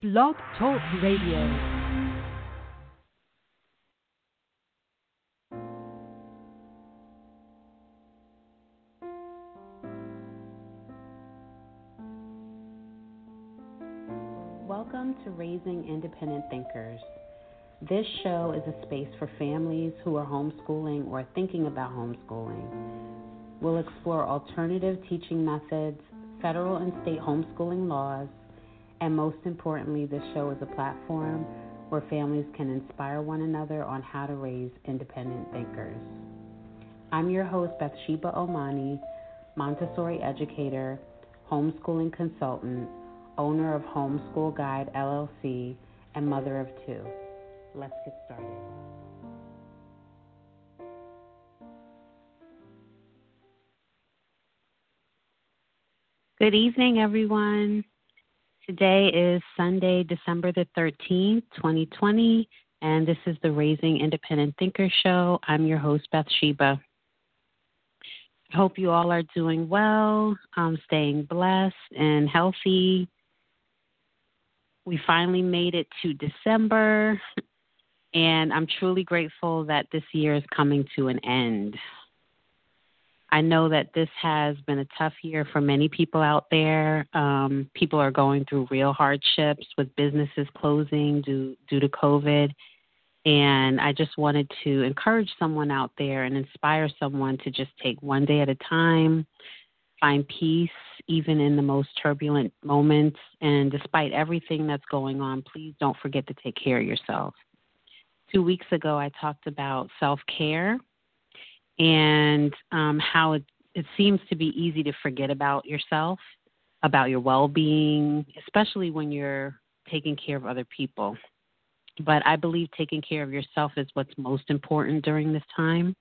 Blog Talk Radio. Welcome to Raising Independent Thinkers. This show is a space for families who are homeschooling or thinking about homeschooling. We'll explore alternative teaching methods, federal and state homeschooling laws, and most importantly, this show is a platform where families can inspire one another on how to raise independent thinkers. I'm your host, Bathsheba Omane, Montessori educator, homeschooling consultant, owner of Homeschool Guide LLC, and mother of two. Let's get started. Good evening, everyone. Today is Sunday, December the 13th, 2020, and this is the Raising Independent Thinker Show. I'm your host, Bathsheba. I hope you all are doing well, um, staying blessed and healthy. We finally made it to December, and I'm truly grateful that this year is coming to an end. I know that this has been a tough year for many people out there. Um, people are going through real hardships with businesses closing due due to COVID. And I just wanted to encourage someone out there and inspire someone to just take one day at a time, find peace even in the most turbulent moments. And despite everything that's going on, please don't forget to take care of yourself. Two weeks ago, I talked about self care and um, how it, it seems to be easy to forget about yourself, about your well being, especially when you're taking care of other people. But I believe taking care of yourself is what's most important during this time.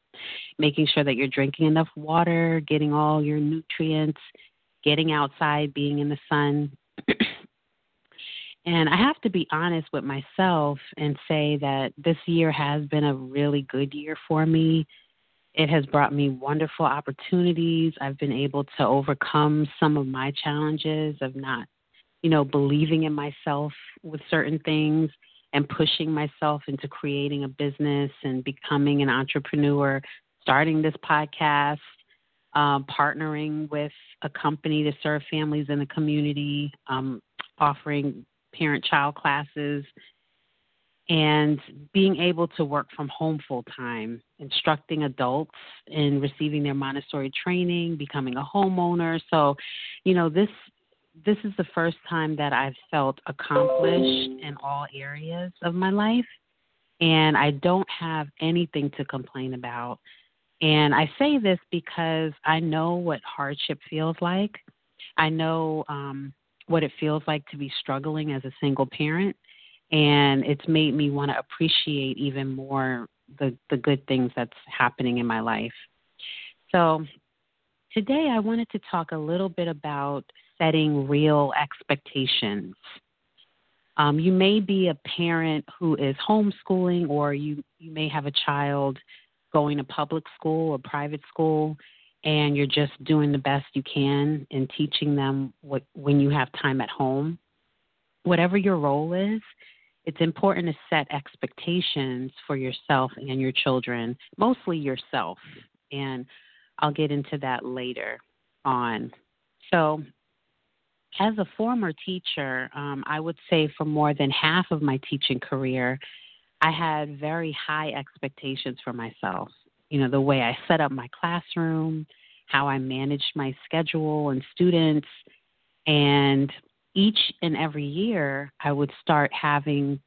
Making sure that you're drinking enough water, getting all your nutrients, getting outside, being in the sun. and I have to be honest with myself and say that this year has been a really good year for me it has brought me wonderful opportunities. I've been able to overcome some of my challenges of not, you know, believing in myself with certain things and pushing myself into creating a business and becoming an entrepreneur, starting this podcast, um, partnering with a company to serve families in the community, um, offering parent child classes and being able to work from home full time, instructing adults in receiving their Montessori training, becoming a homeowner. So, you know, this this is the first time that I've felt accomplished in all areas of my life, and I don't have anything to complain about. And I say this because I know what hardship feels like. I know um, what it feels like to be struggling as a single parent and it's made me want to appreciate even more the the good things that's happening in my life. So today I wanted to talk a little bit about setting real expectations. Um, you may be a parent who is homeschooling, or you you may have a child going to public school or private school, and you're just doing the best you can in teaching them what when you have time at home. Whatever your role is, it's important to set expectations for yourself and your children, mostly yourself. And I'll get into that later on. So, as a former teacher, um, I would say for more than half of my teaching career, I had very high expectations for myself. You know, the way I set up my classroom, how I managed my schedule and students, and each and every year I would start having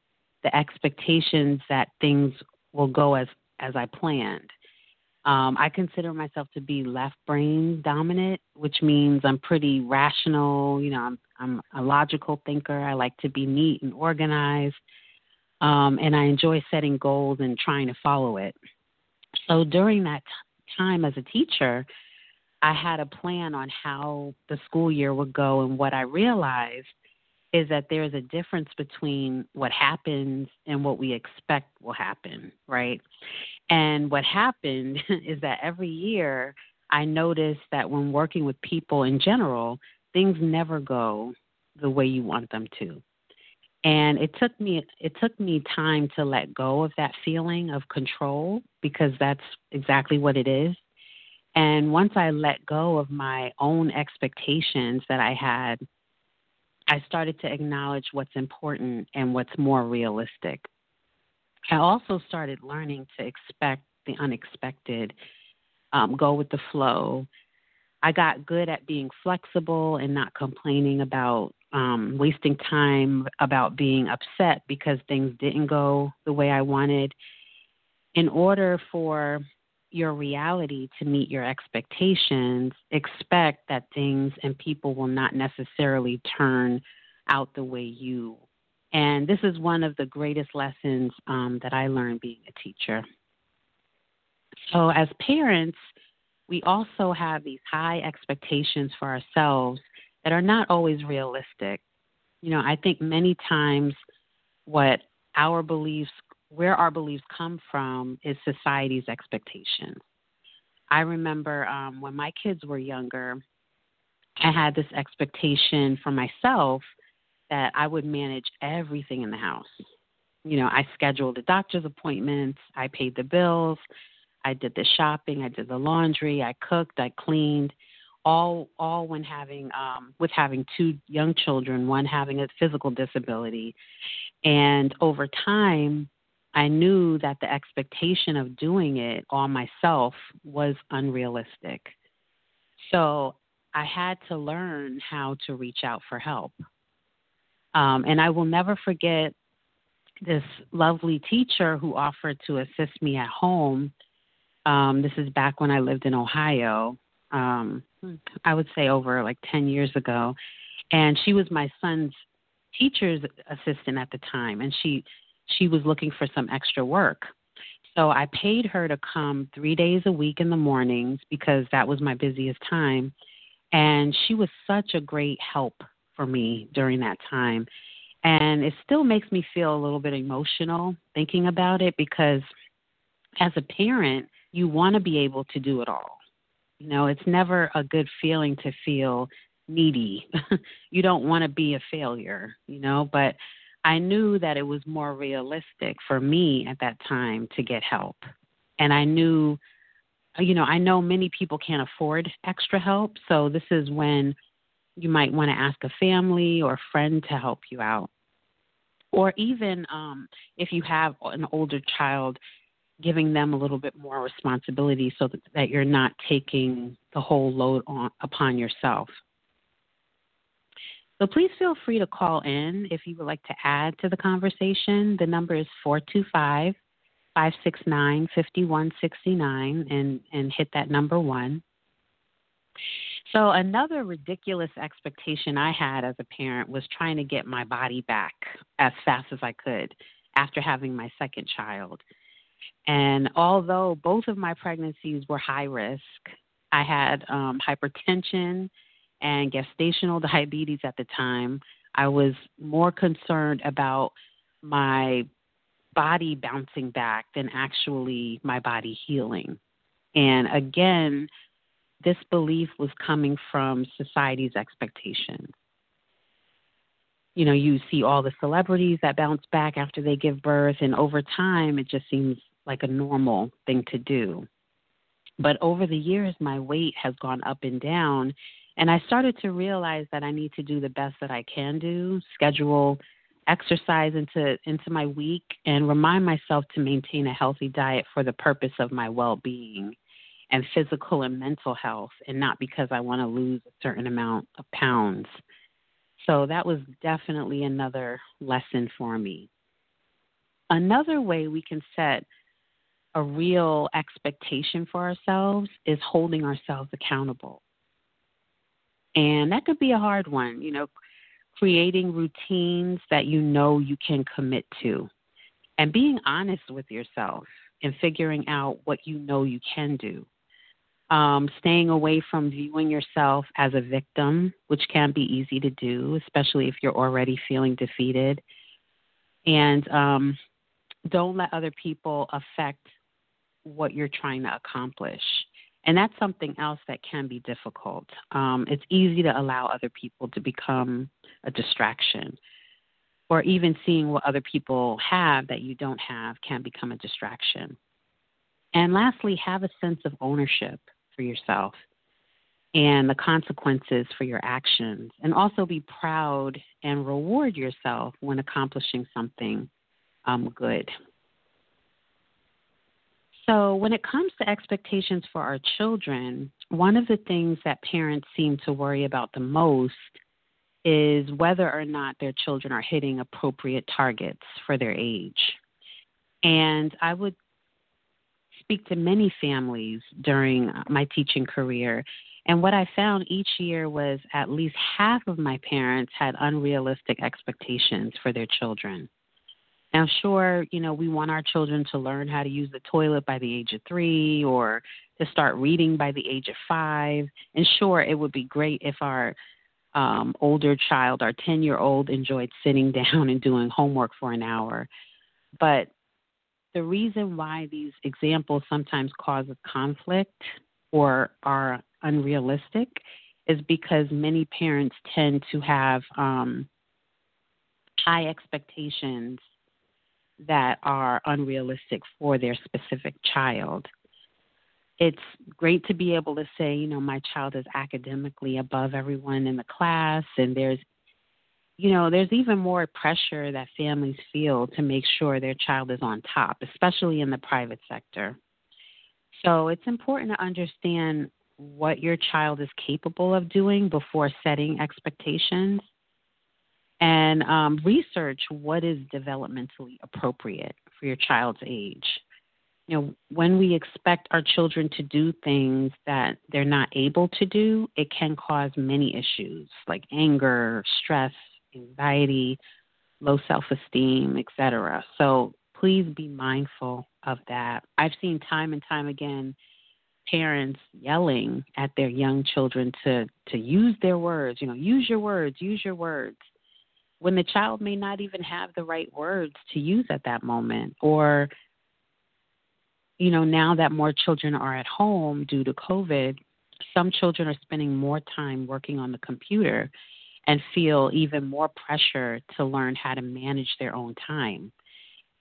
the expectations that things will go as as I planned. Um, I consider myself to be left brain dominant, which means I'm pretty rational. You know, I'm I'm a logical thinker. I like to be neat and organized, um, and I enjoy setting goals and trying to follow it. So during that t- time as a teacher, I had a plan on how the school year would go, and what I realized is that there's a difference between what happens and what we expect will happen, right? And what happened is that every year I noticed that when working with people in general, things never go the way you want them to. And it took me it took me time to let go of that feeling of control because that's exactly what it is. And once I let go of my own expectations that I had, I started to acknowledge what's important and what's more realistic. I also started learning to expect the unexpected, um, go with the flow. I got good at being flexible and not complaining about um, wasting time, about being upset because things didn't go the way I wanted. In order for your reality to meet your expectations, expect that things and people will not necessarily turn out the way you. And this is one of the greatest lessons um, that I learned being a teacher. So, as parents, we also have these high expectations for ourselves that are not always realistic. You know, I think many times what our beliefs where our beliefs come from is society's expectations. I remember um, when my kids were younger, I had this expectation for myself that I would manage everything in the house. You know, I scheduled the doctor's appointments, I paid the bills, I did the shopping, I did the laundry, I cooked, I cleaned, all all when having um with having two young children, one having a physical disability. And over time, I knew that the expectation of doing it all myself was unrealistic. So I had to learn how to reach out for help. Um, and I will never forget this lovely teacher who offered to assist me at home. Um, this is back when I lived in Ohio. Um, I would say over like 10 years ago. And she was my son's teacher's assistant at the time. And she she was looking for some extra work. So I paid her to come three days a week in the mornings because that was my busiest time. And she was such a great help for me during that time. And it still makes me feel a little bit emotional thinking about it because as a parent, you want to be able to do it all. You know, it's never a good feeling to feel needy. you don't want to be a failure, you know, but I knew that it was more realistic for me at that time to get help. And I knew, you know, I know many people can't afford extra help. So this is when you might want to ask a family or a friend to help you out. Or even um, if you have an older child, giving them a little bit more responsibility so that, that you're not taking the whole load on, upon yourself. So please feel free to call in if you would like to add to the conversation. The number is 425 569 5169 and, hit that number one. So, another ridiculous expectation I had as a parent was trying to get my body back as fast as I could after having my second child. And although both of my pregnancies were high risk, I had um, hypertension and gestational diabetes at the time, I was more concerned about my body bouncing back than actually my body healing. And again, this belief was coming from society's expectations. You know, you see all the celebrities that bounce back after they give birth, and over time, it just seems like a normal thing to do. But over the years, my weight has gone up and down, and I started to realize that I need to do the best that I can do, schedule exercise into into my week and remind myself to maintain a healthy diet for the purpose of my well-being and physical and mental health and not because I want to lose a certain amount of pounds. So that was definitely another lesson for me. Another way we can set a real expectation for ourselves is holding ourselves accountable. And that could be a hard one, you know, creating routines that you know you can commit to and being honest with yourself and figuring out what you know you can do. Um, staying away from viewing yourself as a victim, which can be easy to do, especially if you're already feeling defeated. And um, don't let other people affect what you're trying to accomplish. And that's something else that can be difficult. Um, it's easy to allow other people to become a distraction. or even seeing what other people have that you don't have can become a distraction. And lastly, have a sense of ownership for yourself and the consequences for your actions, and also be proud and reward yourself when accomplishing something um, good. So, when it comes to expectations for our children, one of the things that parents seem to worry about the most is whether or not their children are hitting appropriate targets for their age. And I would speak to many families during my teaching career. And what I found each year was at least half of my parents had unrealistic expectations for their children. Now, sure, you know, we want our children to learn how to use the toilet by the age of three or to start reading by the age of five. And sure, it would be great if our um, older child, our 10 year old, enjoyed sitting down and doing homework for an hour. But the reason why these examples sometimes cause a conflict or are unrealistic is because many parents tend to have um, high expectations that are unrealistic for their specific child. It's great to be able to say, you know, my child is academically above everyone in the class, and there's you know, there's even more pressure that families feel to make sure their child is on top, especially in the private sector. So it's important to understand what your child is capable of doing before setting expectations and um, research what is developmentally appropriate for your child's age. You know, when we expect our children to do things that they're not able to do, it can cause many issues like anger, stress, anxiety, low self esteem, etc. So please be mindful of that. I've seen time and time again parents yelling at their young children to to use their words, you know, use your words, use your words. When the child may not even have the right words to use at that moment or you know, now that more children are at home due to COVID, some children are spending more time working on the computer and feel even more pressure to learn how to manage their own time.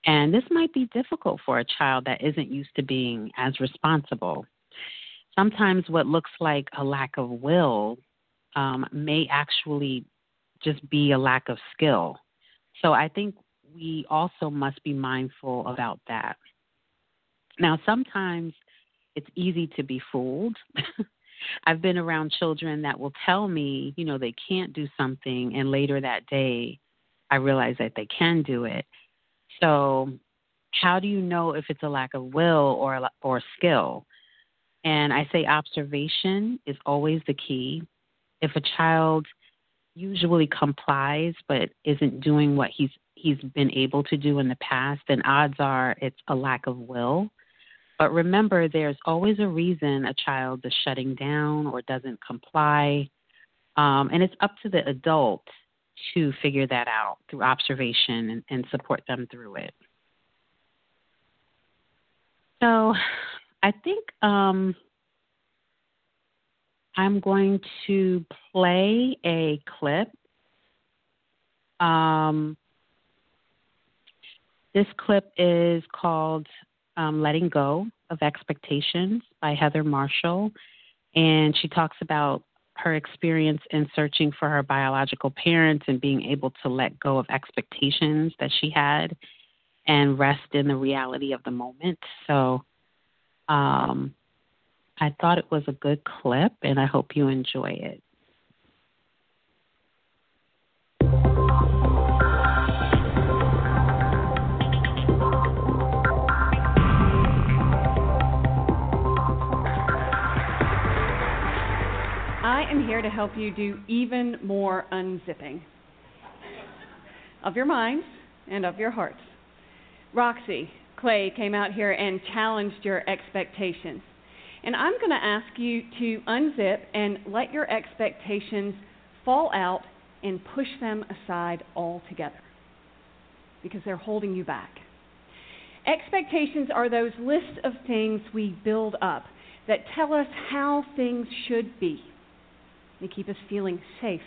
And this might be difficult for a child that isn't used to being as responsible. Sometimes what looks like a lack of will um, may actually just be a lack of skill. So I think we also must be mindful about that. Now, sometimes it's easy to be fooled. I've been around children that will tell me, you know, they can't do something, and later that day, I realize that they can do it. So, how do you know if it's a lack of will or or skill? And I say observation is always the key. If a child usually complies but isn't doing what he's he's been able to do in the past, then odds are it's a lack of will. But remember, there's always a reason a child is shutting down or doesn't comply. Um, and it's up to the adult to figure that out through observation and, and support them through it. So I think um, I'm going to play a clip. Um, this clip is called um, Letting Go of Expectations by Heather Marshall. And she talks about her experience in searching for her biological parents and being able to let go of expectations that she had and rest in the reality of the moment. So um, I thought it was a good clip, and I hope you enjoy it. I am here to help you do even more unzipping of your minds and of your hearts. Roxy Clay came out here and challenged your expectations. And I'm going to ask you to unzip and let your expectations fall out and push them aside altogether because they're holding you back. Expectations are those lists of things we build up that tell us how things should be. They keep us feeling safe.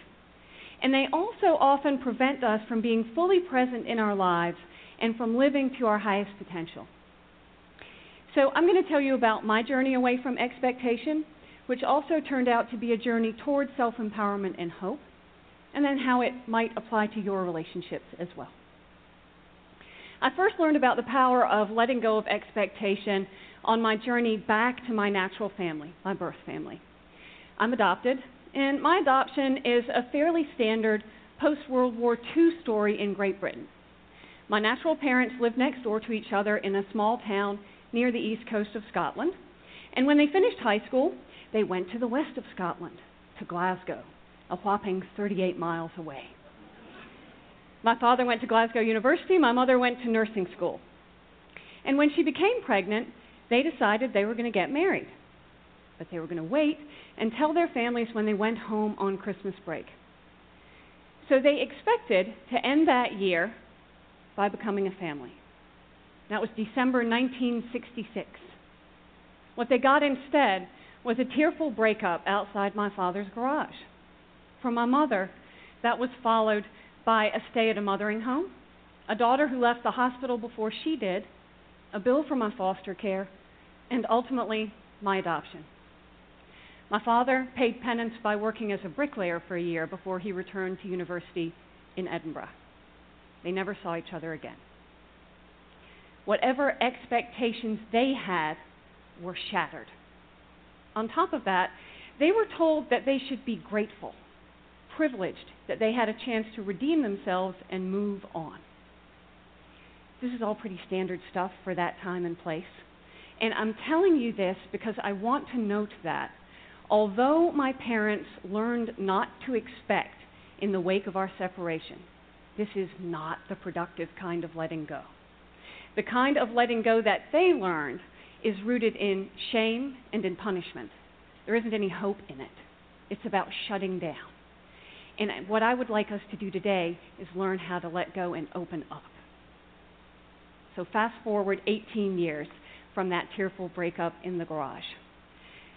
And they also often prevent us from being fully present in our lives and from living to our highest potential. So, I'm going to tell you about my journey away from expectation, which also turned out to be a journey toward self empowerment and hope, and then how it might apply to your relationships as well. I first learned about the power of letting go of expectation on my journey back to my natural family, my birth family. I'm adopted, and my adoption is a fairly standard post World War II story in Great Britain. My natural parents lived next door to each other in a small town near the east coast of Scotland, and when they finished high school, they went to the west of Scotland, to Glasgow, a whopping 38 miles away. My father went to Glasgow University, my mother went to nursing school. And when she became pregnant, they decided they were going to get married. But they were going to wait and tell their families when they went home on Christmas break. So they expected to end that year by becoming a family. That was December 1966. What they got instead was a tearful breakup outside my father's garage. For my mother, that was followed by a stay at a mothering home, a daughter who left the hospital before she did, a bill for my foster care, and ultimately my adoption. My father paid penance by working as a bricklayer for a year before he returned to university in Edinburgh. They never saw each other again. Whatever expectations they had were shattered. On top of that, they were told that they should be grateful, privileged that they had a chance to redeem themselves and move on. This is all pretty standard stuff for that time and place. And I'm telling you this because I want to note that although my parents learned not to expect in the wake of our separation, this is not the productive kind of letting go. The kind of letting go that they learned is rooted in shame and in punishment. There isn't any hope in it. It's about shutting down. And what I would like us to do today is learn how to let go and open up. So, fast forward 18 years from that tearful breakup in the garage.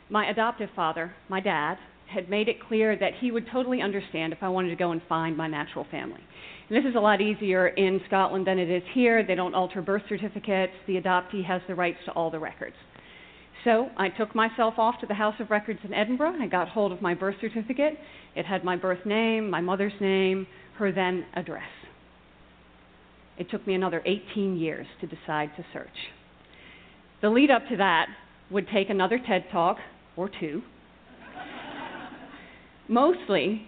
My adoptive father, my dad, had made it clear that he would totally understand if I wanted to go and find my natural family. And this is a lot easier in Scotland than it is here. They don't alter birth certificates. The adoptee has the rights to all the records. So I took myself off to the House of Records in Edinburgh. I got hold of my birth certificate. It had my birth name, my mother's name, her then address. It took me another 18 years to decide to search. The lead up to that would take another TED Talk or two. Mostly,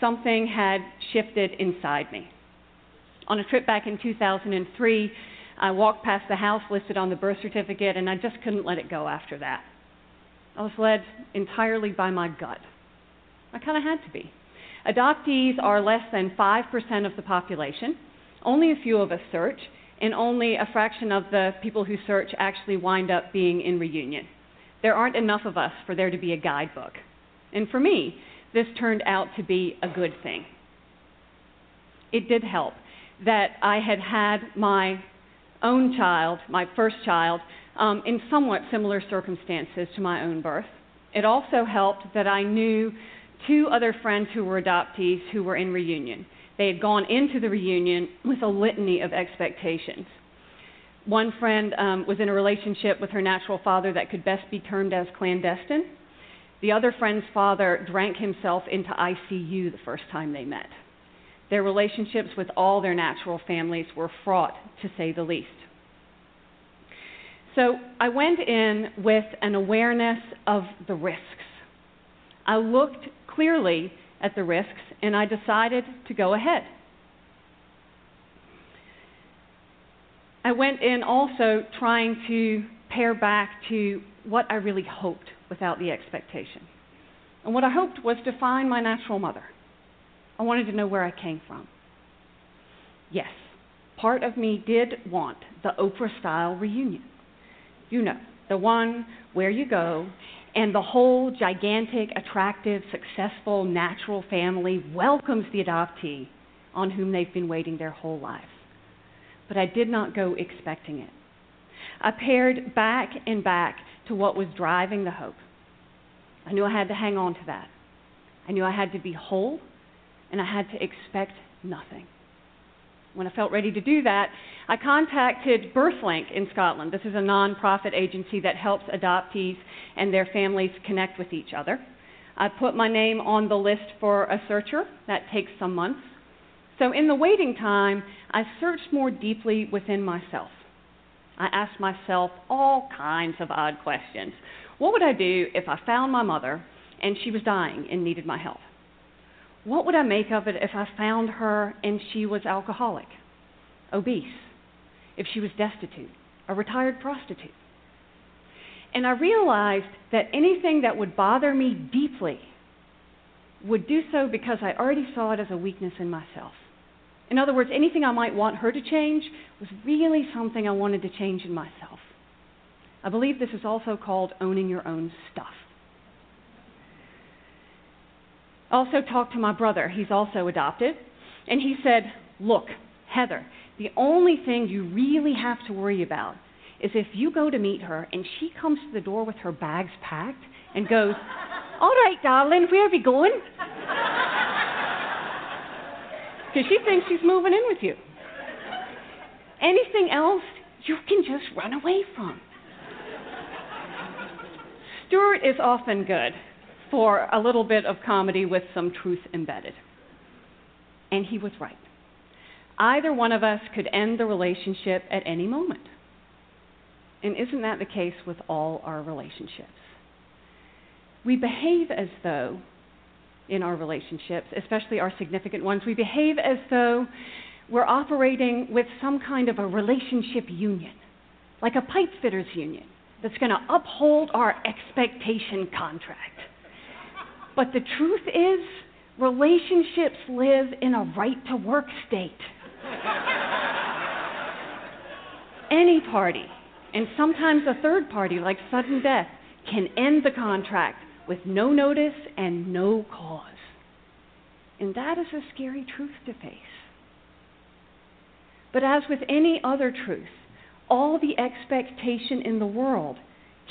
something had shifted inside me. On a trip back in 2003, I walked past the house listed on the birth certificate, and I just couldn't let it go after that. I was led entirely by my gut. I kind of had to be. Adoptees are less than 5% of the population. Only a few of us search, and only a fraction of the people who search actually wind up being in reunion. There aren't enough of us for there to be a guidebook. And for me, this turned out to be a good thing. It did help that I had had my own child, my first child, um, in somewhat similar circumstances to my own birth. It also helped that I knew two other friends who were adoptees who were in reunion. They had gone into the reunion with a litany of expectations. One friend um, was in a relationship with her natural father that could best be termed as clandestine. The other friend's father drank himself into ICU the first time they met. Their relationships with all their natural families were fraught, to say the least. So I went in with an awareness of the risks. I looked clearly at the risks and I decided to go ahead. I went in also trying to pare back to what I really hoped without the expectation. And what I hoped was to find my natural mother. I wanted to know where I came from. Yes, part of me did want the Oprah style reunion. You know, the one where you go and the whole gigantic, attractive, successful, natural family welcomes the adoptee on whom they've been waiting their whole life. But I did not go expecting it. I pared back and back to what was driving the hope. I knew I had to hang on to that. I knew I had to be whole and I had to expect nothing. When I felt ready to do that, I contacted Birthlink in Scotland. This is a non-profit agency that helps adoptees and their families connect with each other. I put my name on the list for a searcher. That takes some months. So in the waiting time, I searched more deeply within myself. I asked myself all kinds of odd questions. What would I do if I found my mother and she was dying and needed my help? What would I make of it if I found her and she was alcoholic, obese, if she was destitute, a retired prostitute? And I realized that anything that would bother me deeply would do so because I already saw it as a weakness in myself. In other words, anything I might want her to change was really something I wanted to change in myself. I believe this is also called owning your own stuff. I also talked to my brother. He's also adopted. And he said, Look, Heather, the only thing you really have to worry about is if you go to meet her and she comes to the door with her bags packed and goes, All right, darling, where are we going? Because she thinks she's moving in with you. Anything else, you can just run away from. Stuart is often good for a little bit of comedy with some truth embedded. And he was right. Either one of us could end the relationship at any moment. And isn't that the case with all our relationships? We behave as though, in our relationships, especially our significant ones, we behave as though we're operating with some kind of a relationship union, like a pipe fitters union that's going to uphold our expectation contract. But the truth is, relationships live in a right to work state. Any party, and sometimes a third party like sudden death, can end the contract with no notice and no cause. And that is a scary truth to face. But as with any other truth, all the expectation in the world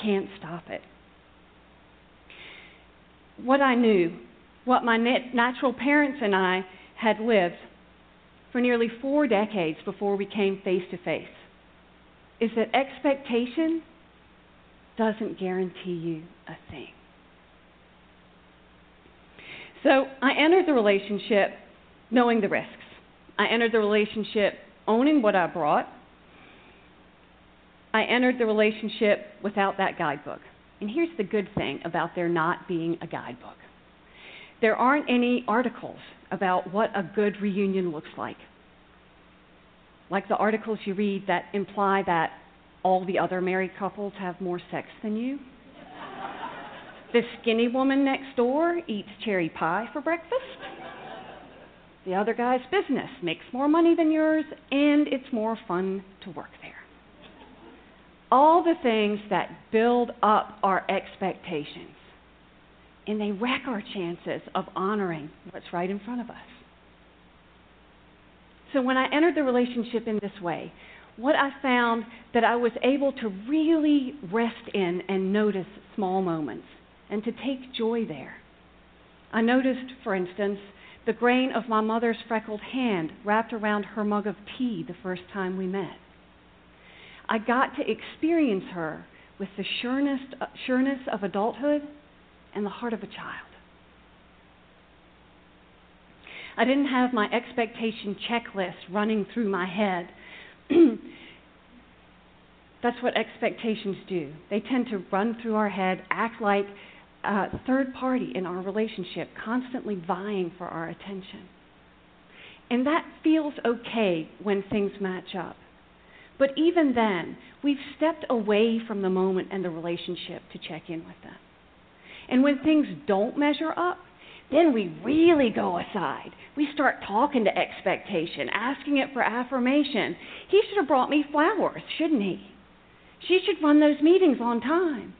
can't stop it what I knew, what my natural parents and I had lived for nearly four decades before we came face to face, is that expectation doesn't guarantee you a thing. So I entered the relationship knowing the risks. I entered the relationship owning what I brought. I entered the relationship without that guidebook. And here's the good thing about there not being a guidebook there aren't any articles about what a good reunion looks like. Like the articles you read that imply that all the other married couples have more sex than you. The skinny woman next door eats cherry pie for breakfast. The other guy's business makes more money than yours, and it's more fun to work there all the things that build up our expectations. And they wreck our chances of honoring what's right in front of us. So when I entered the relationship in this way, what I found that I was able to really rest in and notice small moments and to take joy there. I noticed, for instance, the grain of my mother's freckled hand wrapped around her mug of tea the first time we met. I got to experience her with the sureness, uh, sureness of adulthood and the heart of a child. I didn't have my expectation checklist running through my head. That's what expectations do. They tend to run through our head, act like a third party in our relationship, constantly vying for our attention. And that feels okay when things match up. But even then, we've stepped away from the moment and the relationship to check in with them. And when things don't measure up, then we really go aside. We start talking to expectation, asking it for affirmation. He should have brought me flowers, shouldn't he? She should run those meetings on time.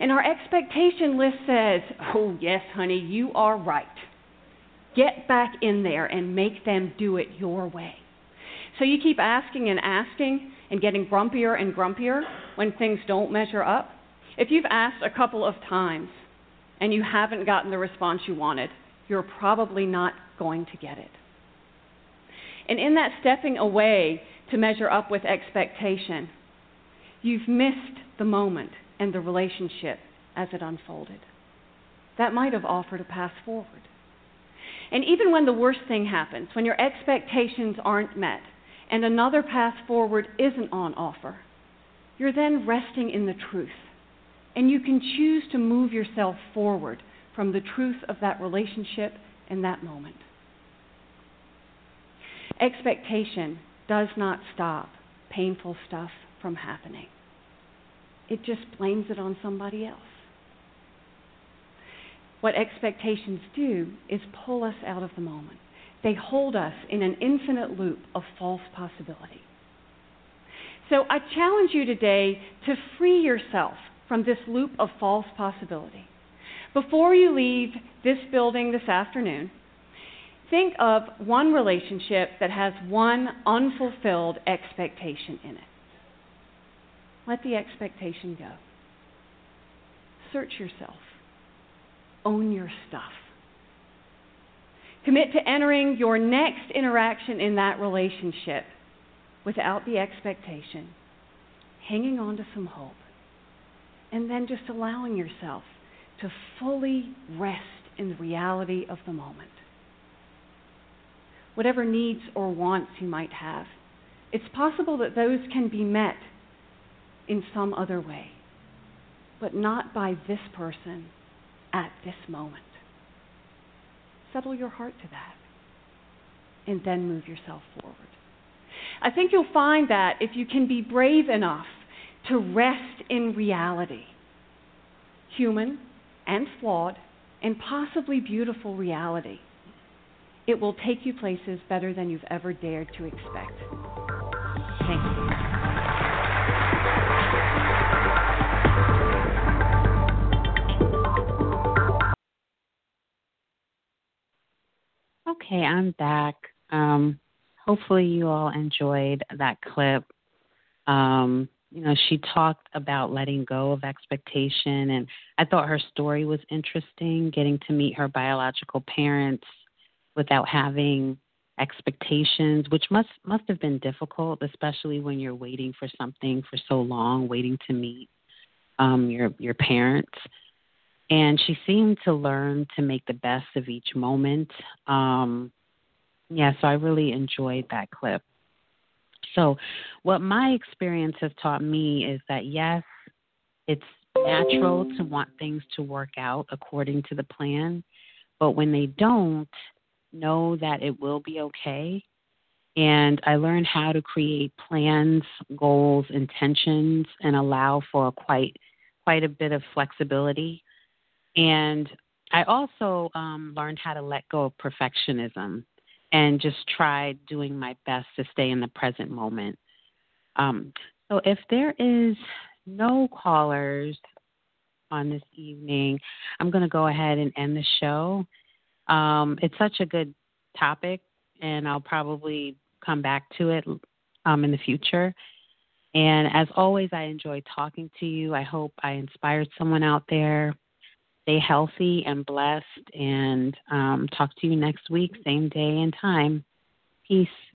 And our expectation list says, Oh, yes, honey, you are right. Get back in there and make them do it your way. So you keep asking and asking, and getting grumpier and grumpier when things don't measure up, if you've asked a couple of times and you haven't gotten the response you wanted, you're probably not going to get it. And in that stepping away to measure up with expectation, you've missed the moment and the relationship as it unfolded. That might have offered a path forward. And even when the worst thing happens, when your expectations aren't met and another path forward isn't on offer, you're then resting in the truth. And you can choose to move yourself forward from the truth of that relationship in that moment. Expectation does not stop painful stuff from happening, it just blames it on somebody else. What expectations do is pull us out of the moment. They hold us in an infinite loop of false possibility. So I challenge you today to free yourself from this loop of false possibility. Before you leave this building this afternoon, think of one relationship that has one unfulfilled expectation in it. Let the expectation go. Search yourself own your stuff. Commit to entering your next interaction in that relationship without the expectation, hanging on to some hope, and then just allowing yourself to fully rest in the reality of the moment. Whatever needs or wants you might have, it's possible that those can be met in some other way, but not by this person at this moment. Settle your heart to that and then move yourself forward. I think you'll find that if you can be brave enough to rest in reality, human and flawed and possibly beautiful reality, it will take you places better than you've ever dared to expect. Okay, I'm back. Um, hopefully, you all enjoyed that clip. Um, you know, she talked about letting go of expectation, and I thought her story was interesting getting to meet her biological parents without having expectations, which must must have been difficult, especially when you're waiting for something for so long, waiting to meet um, your your parents and she seemed to learn to make the best of each moment. Um, yeah, so I really enjoyed that clip. So, what my experience has taught me is that yes, it's natural to want things to work out according to the plan, but when they don't, know that it will be okay. And I learned how to create plans, goals, intentions, and allow for quite quite a bit of flexibility and I also um, learned how to let go of perfectionism and just try doing my best to stay in the present moment. Um, so if there is no callers on this evening, I'm going to go ahead and end the show. Um, it's such a good topic, and I'll probably come back to it um, in the future. And as always, I enjoy talking to you. I hope I inspired someone out there stay healthy and blessed, and um, talk to you next week, same day and time. Peace.